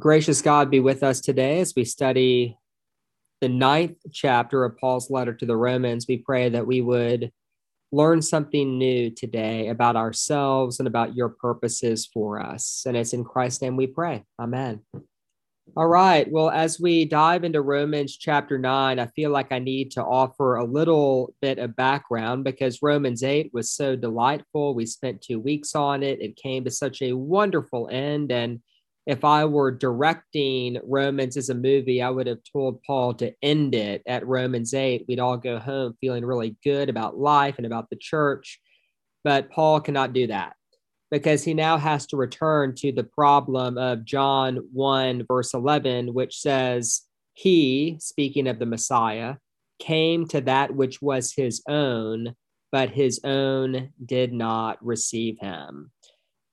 Gracious God, be with us today as we study the ninth chapter of Paul's letter to the Romans. We pray that we would learn something new today about ourselves and about your purposes for us. And it's in Christ's name we pray. Amen. All right. Well, as we dive into Romans chapter 9, I feel like I need to offer a little bit of background because Romans 8 was so delightful. We spent two weeks on it. It came to such a wonderful end. And if I were directing Romans as a movie, I would have told Paul to end it at Romans 8. We'd all go home feeling really good about life and about the church. But Paul cannot do that because he now has to return to the problem of John 1, verse 11, which says, He, speaking of the Messiah, came to that which was his own, but his own did not receive him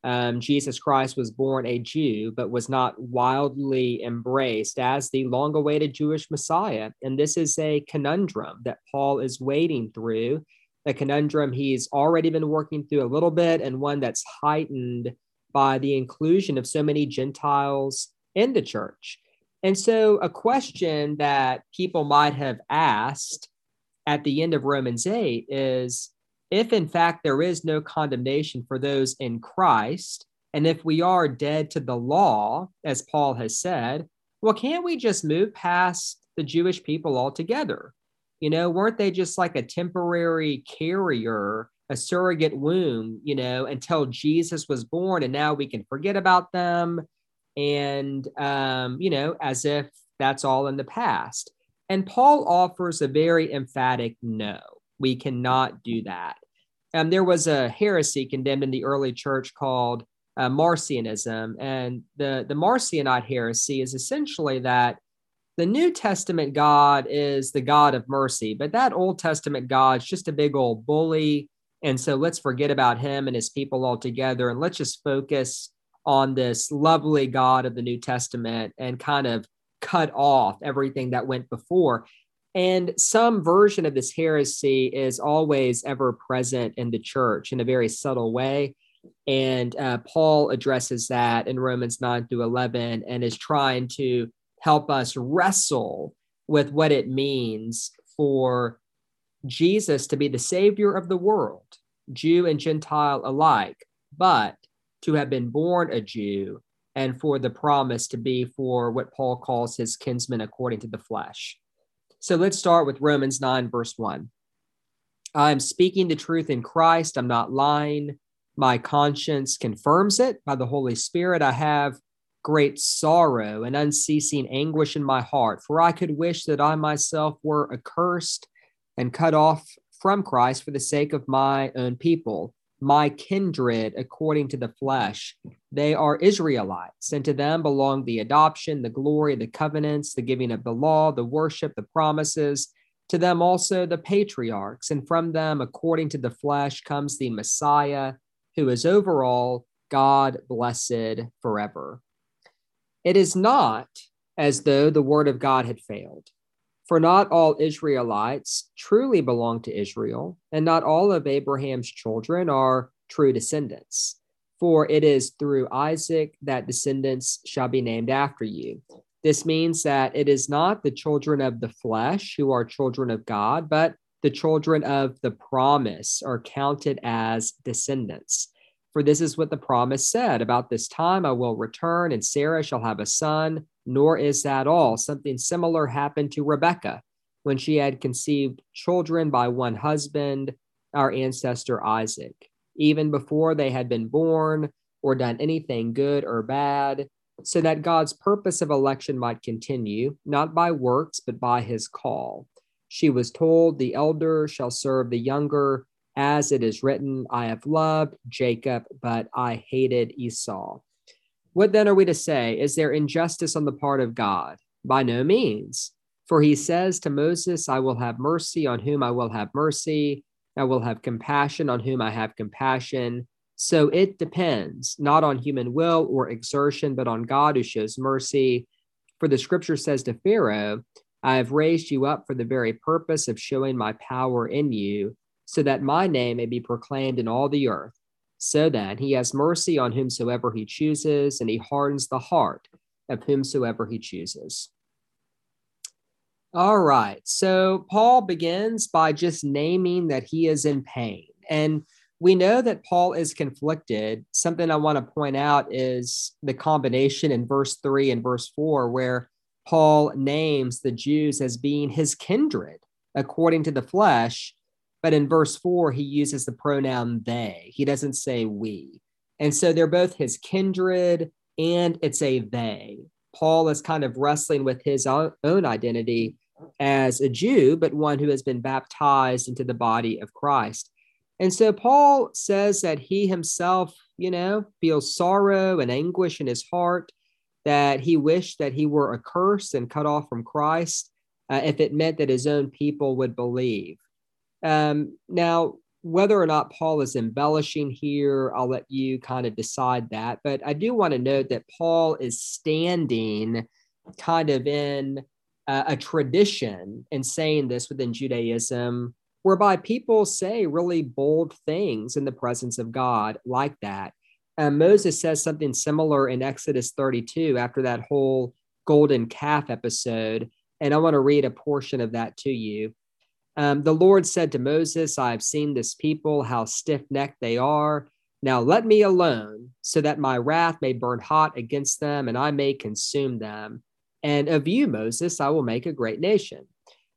um, Jesus Christ was born a Jew, but was not wildly embraced as the long awaited Jewish Messiah. And this is a conundrum that Paul is wading through, a conundrum he's already been working through a little bit, and one that's heightened by the inclusion of so many Gentiles in the church. And so, a question that people might have asked at the end of Romans 8 is if in fact there is no condemnation for those in Christ, and if we are dead to the law, as Paul has said, well, can't we just move past the Jewish people altogether? You know, weren't they just like a temporary carrier, a surrogate womb, you know, until Jesus was born, and now we can forget about them? And, um, you know, as if that's all in the past. And Paul offers a very emphatic no we cannot do that. Um, there was a heresy condemned in the early church called uh, Marcionism, and the the Marcionite heresy is essentially that the New Testament God is the God of mercy, but that Old Testament God's just a big old bully, and so let's forget about him and his people altogether, and let's just focus on this lovely God of the New Testament and kind of cut off everything that went before. And some version of this heresy is always ever present in the church in a very subtle way. And uh, Paul addresses that in Romans 9 through 11 and is trying to help us wrestle with what it means for Jesus to be the savior of the world, Jew and Gentile alike, but to have been born a Jew and for the promise to be for what Paul calls his kinsman according to the flesh. So let's start with Romans 9, verse 1. I'm speaking the truth in Christ. I'm not lying. My conscience confirms it by the Holy Spirit. I have great sorrow and unceasing anguish in my heart, for I could wish that I myself were accursed and cut off from Christ for the sake of my own people my kindred according to the flesh. They are Israelites, and to them belong the adoption, the glory, the covenants, the giving of the law, the worship, the promises. To them also the patriarchs, and from them, according to the flesh, comes the Messiah, who is over all, God blessed forever. It is not as though the word of God had failed. For not all Israelites truly belong to Israel, and not all of Abraham's children are true descendants. For it is through Isaac that descendants shall be named after you. This means that it is not the children of the flesh who are children of God, but the children of the promise are counted as descendants. For this is what the promise said About this time I will return, and Sarah shall have a son nor is that all. Something similar happened to Rebekah when she had conceived children by one husband, our ancestor Isaac, even before they had been born or done anything good or bad, so that God's purpose of election might continue, not by works, but by his call. She was told, The elder shall serve the younger, as it is written, I have loved Jacob, but I hated Esau. What then are we to say? Is there injustice on the part of God? By no means. For he says to Moses, I will have mercy on whom I will have mercy. I will have compassion on whom I have compassion. So it depends not on human will or exertion, but on God who shows mercy. For the scripture says to Pharaoh, I have raised you up for the very purpose of showing my power in you, so that my name may be proclaimed in all the earth so that he has mercy on whomsoever he chooses, and he hardens the heart of whomsoever he chooses. All right. So Paul begins by just naming that he is in pain. And we know that Paul is conflicted. Something I want to point out is the combination in verse three and verse four, where Paul names the Jews as being his kindred according to the flesh. But in verse four, he uses the pronoun they. He doesn't say we. And so they're both his kindred and it's a they. Paul is kind of wrestling with his own identity as a Jew, but one who has been baptized into the body of Christ. And so Paul says that he himself, you know, feels sorrow and anguish in his heart, that he wished that he were accursed and cut off from Christ uh, if it meant that his own people would believe. Um, now, whether or not Paul is embellishing here, I'll let you kind of decide that. But I do want to note that Paul is standing kind of in uh, a tradition and saying this within Judaism whereby people say really bold things in the presence of God like that. And Moses says something similar in Exodus 32 after that whole golden calf episode. And I want to read a portion of that to you. Um, the Lord said to Moses, I have seen this people, how stiff necked they are. Now let me alone, so that my wrath may burn hot against them, and I may consume them. And of you, Moses, I will make a great nation.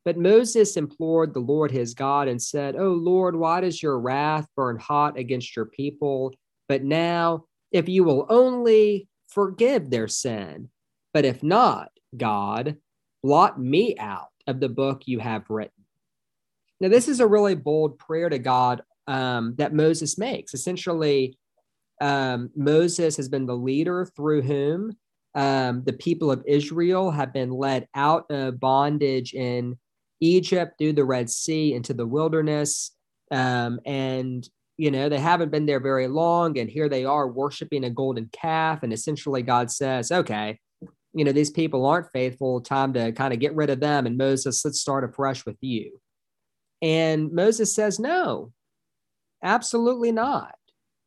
But Moses implored the Lord his God and said, Oh Lord, why does your wrath burn hot against your people? But now, if you will only forgive their sin, but if not, God, blot me out of the book you have written. Now, this is a really bold prayer to God um, that Moses makes. Essentially, um, Moses has been the leader through whom um, the people of Israel have been led out of bondage in Egypt through the Red Sea into the wilderness. Um, and, you know, they haven't been there very long. And here they are worshiping a golden calf. And essentially, God says, okay, you know, these people aren't faithful. Time to kind of get rid of them. And Moses, let's start afresh with you. And Moses says, no, absolutely not.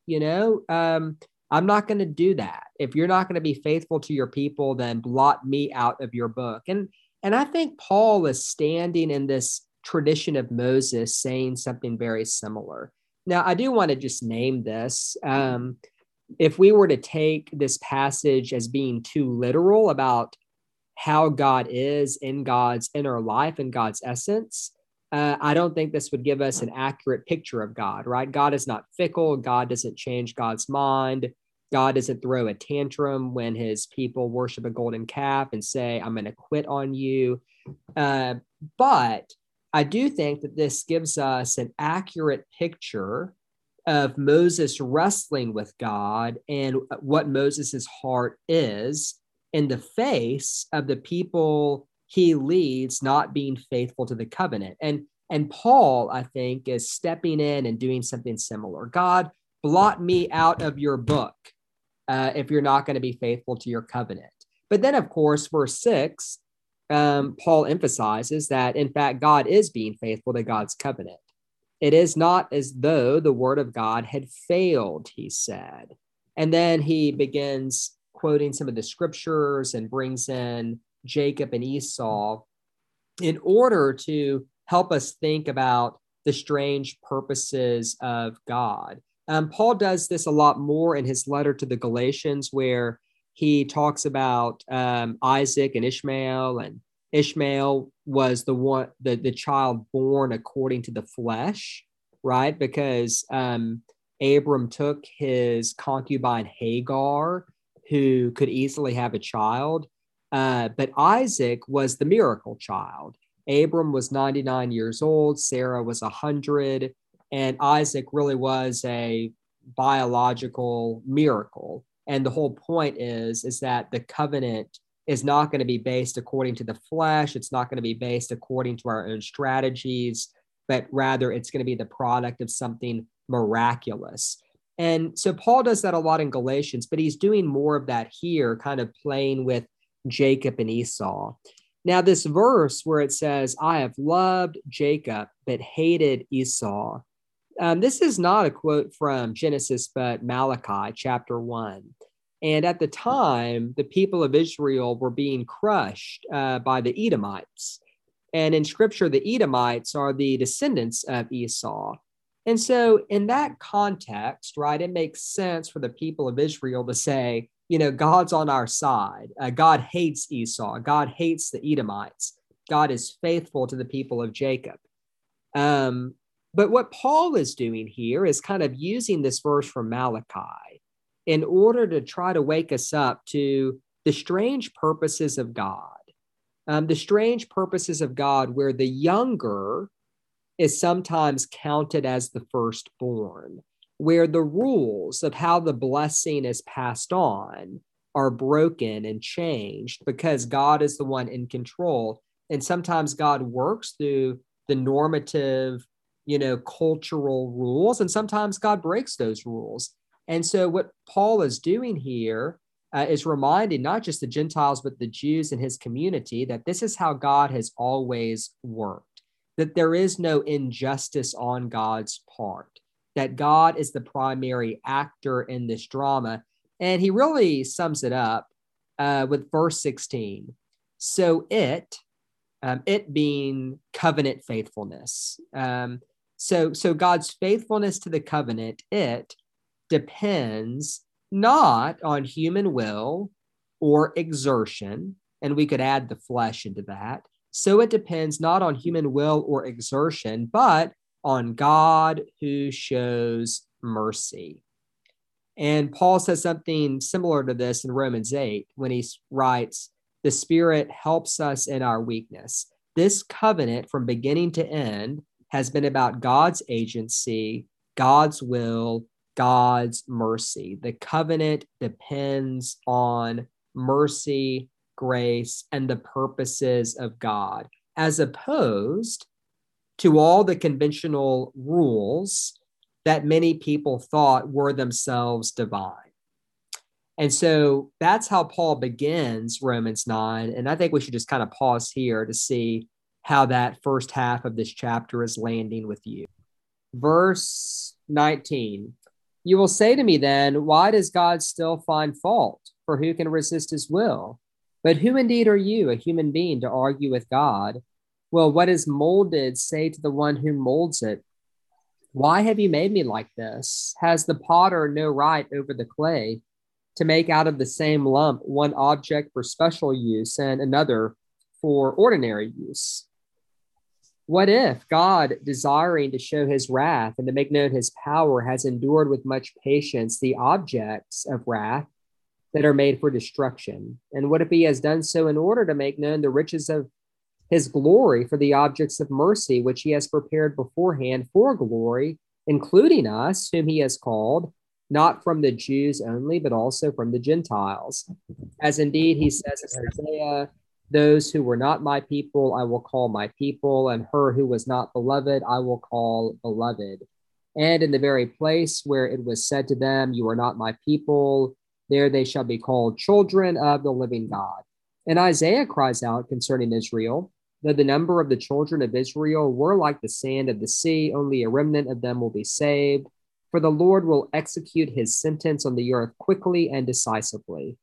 You know, um, I'm not going to do that. If you're not going to be faithful to your people, then blot me out of your book. And and I think Paul is standing in this tradition of Moses saying something very similar. Now, I do want to just name this. Um, if we were to take this passage as being too literal about how God is in God's inner life and God's essence, uh, I don't think this would give us an accurate picture of God, right? God is not fickle. God doesn't change God's mind. God doesn't throw a tantrum when his people worship a golden calf and say, I'm going to quit on you. Uh, but I do think that this gives us an accurate picture of Moses wrestling with God and what Moses's heart is in the face of the people he leads not being faithful to the covenant. And and Paul, I think, is stepping in and doing something similar. God, blot me out of your book uh, if you're not going to be faithful to your covenant. But then, of course, verse six, um, Paul emphasizes that, in fact, God is being faithful to God's covenant. It is not as though the word of God had failed, he said. And then he begins quoting some of the scriptures and brings in Jacob and Esau in order to help us think about the strange purposes of God. Um, Paul does this a lot more in his letter to the Galatians, where he talks about um, Isaac and Ishmael, and Ishmael was the one, the, the child born according to the flesh, right? Because um, Abram took his concubine Hagar, who could easily have a child, uh, but Isaac was the miracle child. Abram was 99 years old, Sarah was 100 and Isaac really was a biological miracle. And the whole point is is that the covenant is not going to be based according to the flesh. It's not going to be based according to our own strategies, but rather it's going to be the product of something miraculous. And so Paul does that a lot in Galatians, but he's doing more of that here, kind of playing with Jacob and Esau. Now, this verse where it says, I have loved Jacob, but hated Esau, um, this is not a quote from Genesis, but Malachi chapter one. And at the time, the people of Israel were being crushed uh, by the Edomites. And in scripture, the Edomites are the descendants of Esau. And so, in that context, right, it makes sense for the people of Israel to say, you know, God's on our side. Uh, God hates Esau. God hates the Edomites. God is faithful to the people of Jacob. Um, but what Paul is doing here is kind of using this verse from Malachi in order to try to wake us up to the strange purposes of God. Um, the strange purposes of God, where the younger is sometimes counted as the firstborn, where the rules of how the blessing is passed on are broken and changed because God is the one in control. And sometimes God works through the normative, you know, cultural rules, and sometimes God breaks those rules. And so, what Paul is doing here uh, is reminding not just the Gentiles, but the Jews in his community that this is how God has always worked, that there is no injustice on God's part, that God is the primary actor in this drama. And he really sums it up uh, with verse 16. So it, um, it being covenant faithfulness. Um, so, so God's faithfulness to the covenant, it depends not on human will or exertion, and we could add the flesh into that. So it depends not on human will or exertion, but on God who shows mercy. And Paul says something similar to this in Romans 8 when he writes, The Spirit helps us in our weakness. This covenant from beginning to end has been about God's agency, God's will, God's mercy. The covenant depends on mercy, grace, and the purposes of God, as opposed to all the conventional rules that many people thought were themselves divine. And so that's how Paul begins Romans 9. And I think we should just kind of pause here to see how that first half of this chapter is landing with you. Verse 19 you will say to me then, Why does God still find fault? For who can resist his will? But who indeed are you, a human being, to argue with God? Well, what is molded, say to the one who molds it, Why have you made me like this? Has the potter no right over the clay to make out of the same lump one object for special use and another for ordinary use? What if God, desiring to show his wrath and to make known his power, has endured with much patience the objects of wrath that are made for destruction? And what if he has done so in order to make known the riches of his glory for the objects of mercy, which he has prepared beforehand for glory, including us, whom he has called, not from the Jews only, but also from the Gentiles? As indeed he says in Hosea, those who were not my people, I will call my people, and her who was not beloved, I will call beloved. And in the very place where it was said to them, You are not my people, there they shall be called children of the living God. And Isaiah cries out concerning Israel that the number of the children of Israel were like the sand of the sea, only a remnant of them will be saved. For the Lord will execute his sentence on the earth quickly and decisively.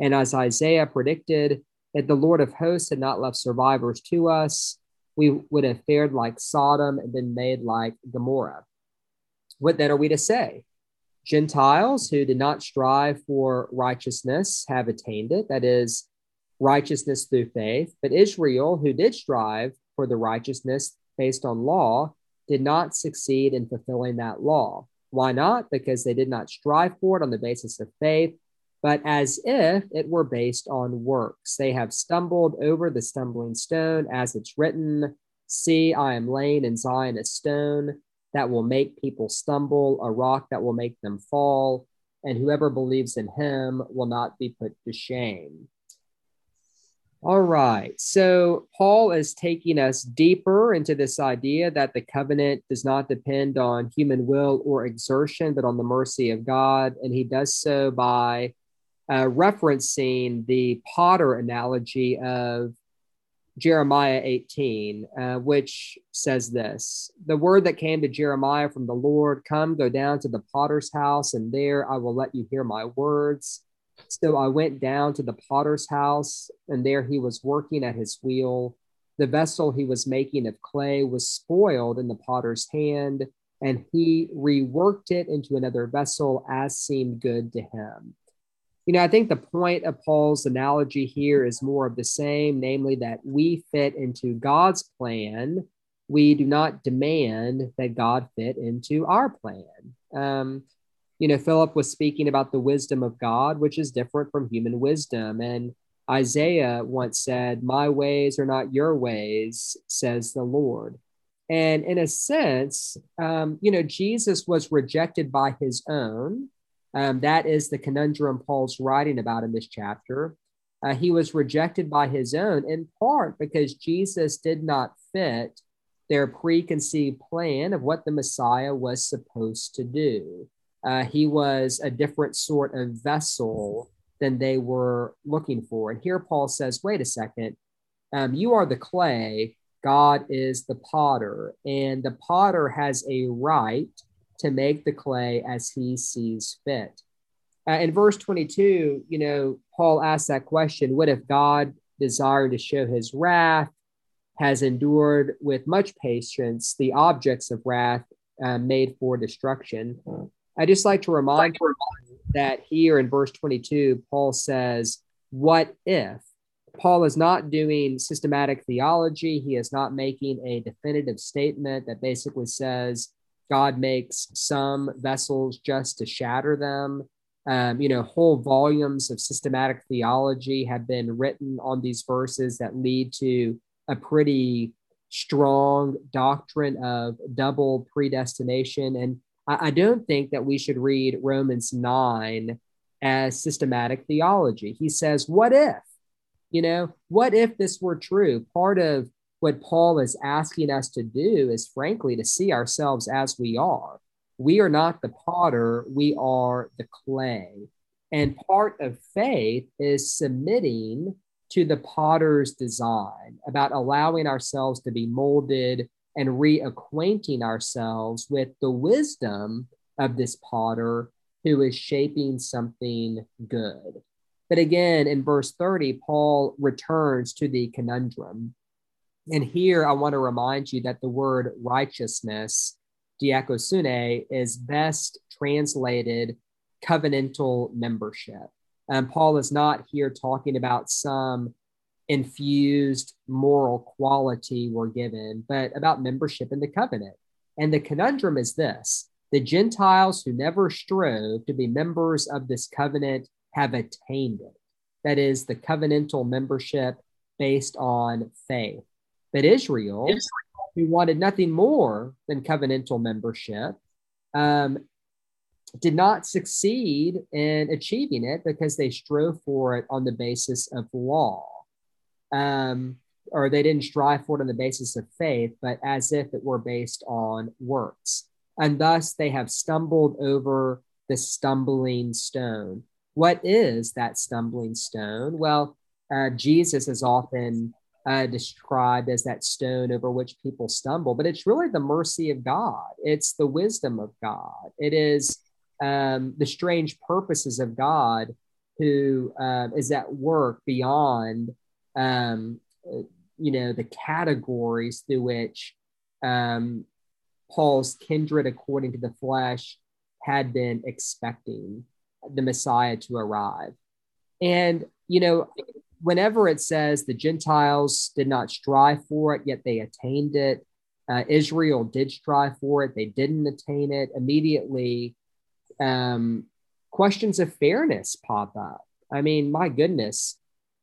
And as Isaiah predicted, if the Lord of hosts had not left survivors to us, we would have fared like Sodom and been made like Gomorrah. What then are we to say? Gentiles who did not strive for righteousness have attained it, that is, righteousness through faith. But Israel, who did strive for the righteousness based on law, did not succeed in fulfilling that law. Why not? Because they did not strive for it on the basis of faith, but as if it were based on works. They have stumbled over the stumbling stone, as it's written, See, I am laying in Zion a stone that will make people stumble, a rock that will make them fall, and whoever believes in him will not be put to shame. All right. So Paul is taking us deeper into this idea that the covenant does not depend on human will or exertion, but on the mercy of God. And he does so by uh, referencing the potter analogy of Jeremiah 18, uh, which says this The word that came to Jeremiah from the Lord, come, go down to the potter's house, and there I will let you hear my words. So I went down to the potter's house, and there he was working at his wheel. The vessel he was making of clay was spoiled in the potter's hand, and he reworked it into another vessel as seemed good to him. You know, I think the point of Paul's analogy here is more of the same, namely that we fit into God's plan. We do not demand that God fit into our plan. Um, you know, Philip was speaking about the wisdom of God, which is different from human wisdom. And Isaiah once said, My ways are not your ways, says the Lord. And in a sense, um, you know, Jesus was rejected by his own. Um, that is the conundrum Paul's writing about in this chapter. Uh, he was rejected by his own in part because Jesus did not fit their preconceived plan of what the Messiah was supposed to do. Uh, he was a different sort of vessel than they were looking for. And here Paul says, wait a second, um, you are the clay, God is the potter, and the potter has a right to make the clay as he sees fit. Uh, in verse 22, you know, Paul asks that question what if God, desiring to show his wrath, has endured with much patience the objects of wrath uh, made for destruction? I just like to remind that here in verse 22, Paul says, What if? Paul is not doing systematic theology. He is not making a definitive statement that basically says God makes some vessels just to shatter them. Um, you know, whole volumes of systematic theology have been written on these verses that lead to a pretty strong doctrine of double predestination. And I, I don't think that we should read Romans 9 as systematic theology. He says, What if? You know, what if this were true? Part of what Paul is asking us to do is, frankly, to see ourselves as we are. We are not the potter, we are the clay. And part of faith is submitting to the potter's design, about allowing ourselves to be molded and reacquainting ourselves with the wisdom of this potter who is shaping something good. But again, in verse 30, Paul returns to the conundrum. And here I want to remind you that the word righteousness, dikaiosune, is best translated covenantal membership. And Paul is not here talking about some infused moral quality were given, but about membership in the covenant. And the conundrum is this the Gentiles who never strove to be members of this covenant have attained it. That is, the covenantal membership based on faith. But Israel, who wanted nothing more than covenantal membership, um, did not succeed in achieving it because they strove for it on the basis of law um, or they didn't strive for it on the basis of faith, but as if it were based on works. And thus they have stumbled over the stumbling stone. What is that stumbling stone? Well, uh, Jesus is often uh, described as that stone over which people stumble, but it's really the mercy of God. It's the wisdom of God. It is um, the strange purposes of God who uh, is at work beyond um, you know, the categories through which um, Paul's kindred, according to the flesh, had been expecting the Messiah to arrive. And, you know, whenever it says the Gentiles did not strive for it, yet they attained it, uh, Israel did strive for it, they didn't attain it, immediately um, questions of fairness pop up. I mean, my goodness,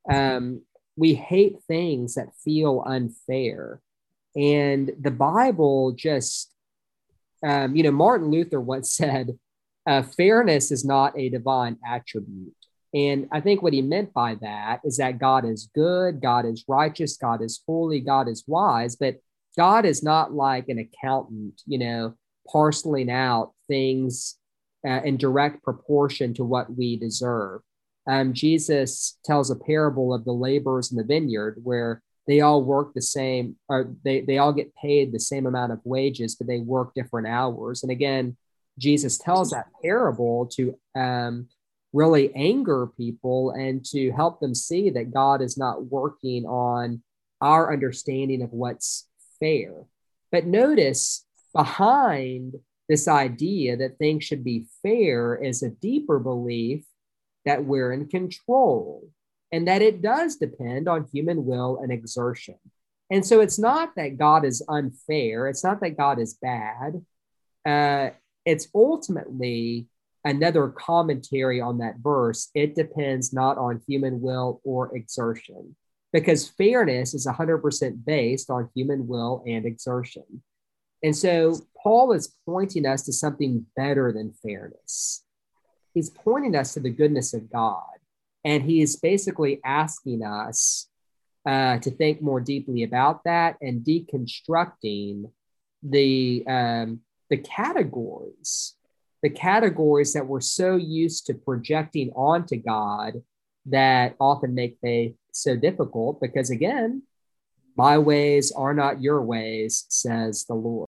um, we hate things that feel unfair. And the Bible just, um, you know, Martin Luther once said, uh, fairness is not a divine attribute. And I think what he meant by that is that God is good, God is righteous, God is holy, God is wise, but God is not like an accountant, you know, parceling out things uh, in direct proportion to what we deserve um, Jesus tells a parable of the laborers in the vineyard where they all work the same, or they, they all get paid the same amount of wages, but they work different hours. And again, Jesus tells that parable to um, really anger people and to help them see that God is not working on our understanding of what's fair. But notice behind this idea that things should be fair is a deeper belief that we're in control and that it does depend on human will and exertion. And so it's not that God is unfair, it's not that God is bad. Uh, it's ultimately another commentary on that verse. It depends not on human will or exertion, because fairness is 100% based on human will and exertion. And so Paul is pointing us to something better than fairness. He's pointing us to the goodness of God. And he is basically asking us uh, to think more deeply about that and deconstructing the um, the categories, the categories that we're so used to projecting onto God that often make faith so difficult. Because again, my ways are not your ways, says the Lord.